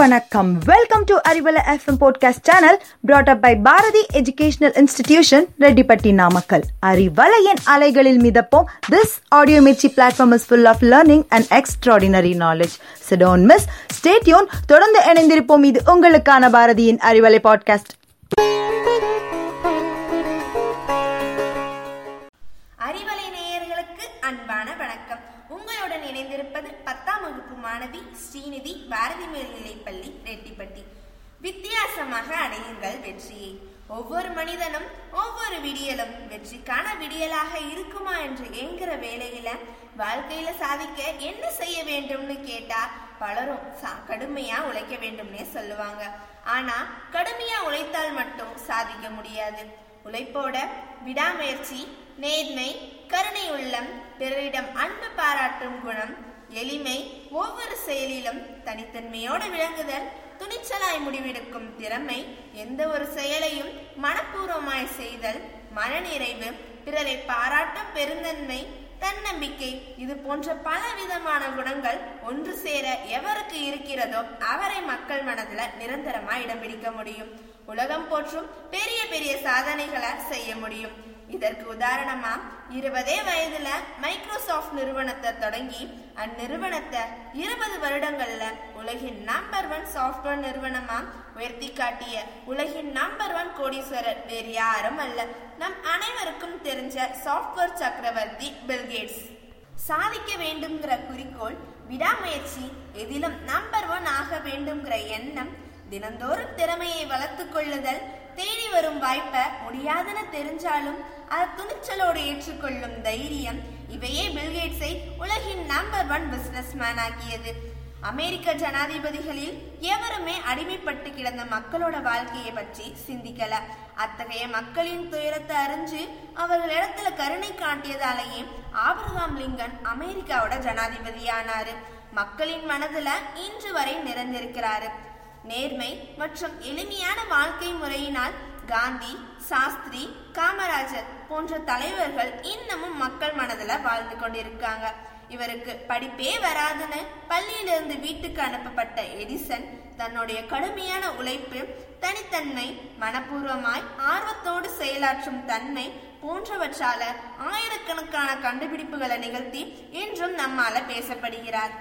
வணக்கம். Welcome to Arivalai FM podcast channel brought up by Bharathi educational institution Rettipatti Namakkal அறிவலையின் அலைகளில் மிதப்போம் this audio Mirchi platform is full of learning and extraordinary knowledge சிடோன் miss stay tuned தொடர்ந்து இணைந்திருப்போம். இது உங்களுக்கான பாரதியின் Arivalai podcast Arivalai நேயர்களுக்கு அன்பான வணக்கம். உங்களுடன் இணைந்திருப்பது பத்தாம் வகுப்பு மாணவி ஸ்ரீநிதி பாரதி மேல்நிலைப்பள்ளி ரெட்டிப்பட்டி. வித்தியாசமாக அடையுங்கள் வெற்றியை. ஒவ்வொரு மனிதனும் ஒவ்வொரு விடியலும் வெற்றிக்கான விடியலாக இருக்குமா என்று ஏங்குற வேலையில வாழ்க்கையில சாதிக்க என்ன செய்ய வேண்டும்னு கேட்டா பலரும் சா- கடுமையா உழைக்க வேண்டும்னே சொல்லுவாங்க. ஆனா கடுமையா உழைத்தால் மட்டும் சாதிக்க முடியாது. உழைப்போட விடாமுயற்சி நேர்மை கருணை உள்ளம் பிறரிடம் அன்பு பாராட்டும் குணம் எளிமை ஒவ்வொரு செயலிலும் தனித்தன்மையோடு விளங்குதல் துணிச்சலாய் முடிவெடுக்கும் திறமை எந்த ஒரு செயலையும் மனப்பூர்வமாய் செய்தல் மனநிறைவு பிறரை பாராட்டும் பெருந்தன்மை தன்னம்பிக்கை இது போன்ற பல விதமான குணங்கள் ஒன்று சேர எவருக்கு இருக்கிறதோ அவரை மக்கள் மனதுல நிரந்தரமா இடம் பிடிக்க முடியும். உலகம் போற்றும் பெரிய பெரிய சாதனைகளை செய்ய முடியும். இதற்கு உதாரணமா இருபதே வயதுல மைக்ரோசாஃப்ட் நிறுவனத்தை தொடங்கி அந்நிறுவனத்தை இருபது வருடங்கள்ல உலகின் நம்பர் ஒன் சாஃப்ட்வேர் நிறுவனமா உயர்த்தி காட்டிய உலகின் நம்பர் ஒன் கோடீஸ்வரர் வேறு யாரும் அல்ல. நம் அனைவருக்கும் தெரிஞ்ச சாஃப்ட்வேர் சக்கரவர்த்தி பில்கேட்ஸ் சாதிக்க வேண்டும்ங்கிற குறிக்கோள் விடாமுயற்சி எதிலும் நம்பர் ஒன் ஆக வேண்டும்ங்கிற எண்ணம் தினந்தோறும் திறமையை வளர்த்து கொள்ளுதல் வரும் வாய்ப்பை முடியாதுன்னு தெரிஞ்சாலும் அதை துணிச்சலோடு ஏற்றுக்கொள்ளும் தைரியம் இவையே பில்கேட்ஸை உலகின் நம்பர் ஒன் பிசினஸ் மேன் ஆக்கியது. அமெரிக்க ஜனாதிபதிகளில் எவருமே அடிமைப்பட்டு கிடந்த மக்களோட வாழ்க்கையை பற்றி சிந்திக்கல. அத்தகைய மக்களின் துயரத்தை அறிஞ்சு அவர்களிடத்துல கருணை காட்டியதாலேயே ஆபிரகாம் லிங்கன் அமெரிக்காவோட ஜனாதிபதியானாரு. மக்களின் மனதுல இன்று வரை நிறைந்திருக்கிறாரு. நேர்மை மற்றும் எளிமையான வாழ்க்கை முறையினால் காந்தி சாஸ்திரி காமராஜர் போன்ற தலைவர்கள் இன்னமும் மக்கள் மனதில் வாழ்ந்து கொண்டிருக்காங்க. இவருக்கு படிப்பே வராதுன்னு பள்ளியிலிருந்து வீட்டுக்கு அனுப்பப்பட்ட எடிசன் தன்னுடைய கடுமையான உழைப்பு தனித்தன்மை மனப்பூர்வமாய் ஆர்வத்தோடு செயலாற்றும் தன்மை போன்றவற்றால ஆயிரக்கணக்கான கண்டுபிடிப்புகளை நிகழ்த்தி இன்றும் நம்மால பேசப்படுகிறார்.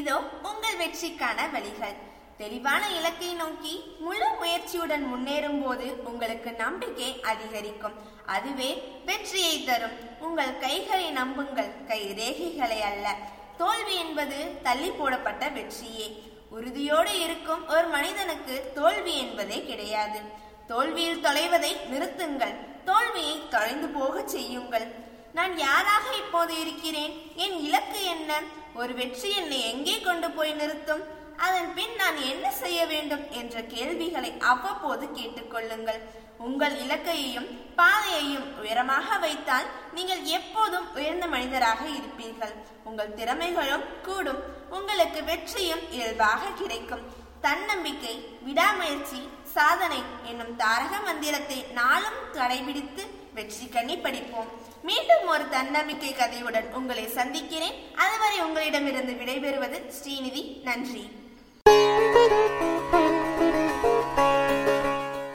இதோ உங்கள் வெற்றிக்கான வழிகள். தெளிவான இலக்கை நோக்கி முழு முயற்சியுடன் முன்னேறும் போது உங்களுக்கு நம்பிக்கை அதிகரிக்கும். அதுவே வெற்றியை தரும். உங்கள் கைகளை நம்புங்கள். கை ரேகைகளை அல்ல. தோல்வி என்பது தள்ளி போடப்பட்ட வெற்றியே. உறுதியோடு இருக்கும் ஒரு மனிதனுக்கு தோல்வி என்பதே கிடையாது. தோல்வியில் தொலைவதை நிறுத்துங்கள். தோல்வியை தொலைந்து போகச் செய்யுங்கள். நான் யாராக இப்போது இருக்கிறேன்? என் இலக்கு என்ன? ஒரு வெற்றி என்னை எங்கே கொண்டு போய் நிறுத்தும்? அதன் பின் நான் என்ன செய்ய வேண்டும் என்ற கேள்விகளை அவ்வப்போது கேட்டுக்கொள்ளுங்கள். உங்கள் இலக்கையையும் பாதையையும் உயரமாக வைத்தால் நீங்கள் எப்போதும் உயர்ந்த மனிதராக இருப்பீர்கள். உங்கள் திறமைகளும் கூடும். உங்களுக்கு வெற்றியும் இயல்பாக கிடைக்கும். தன்னம்பிக்கை விடாமுயற்சி சாதனை என்னும் தாரக மந்திரத்தை நாளும் கடைபிடித்து வெற்றி கண்ணி படிப்போம். மீண்டும் ஒரு தன்னம்பிக்கை கதையுடன் உங்களை சந்திக்கிறேன். அதுவரை உங்களிடமிருந்து விடைபெறுவது ஸ்ரீநிதி. நன்றி.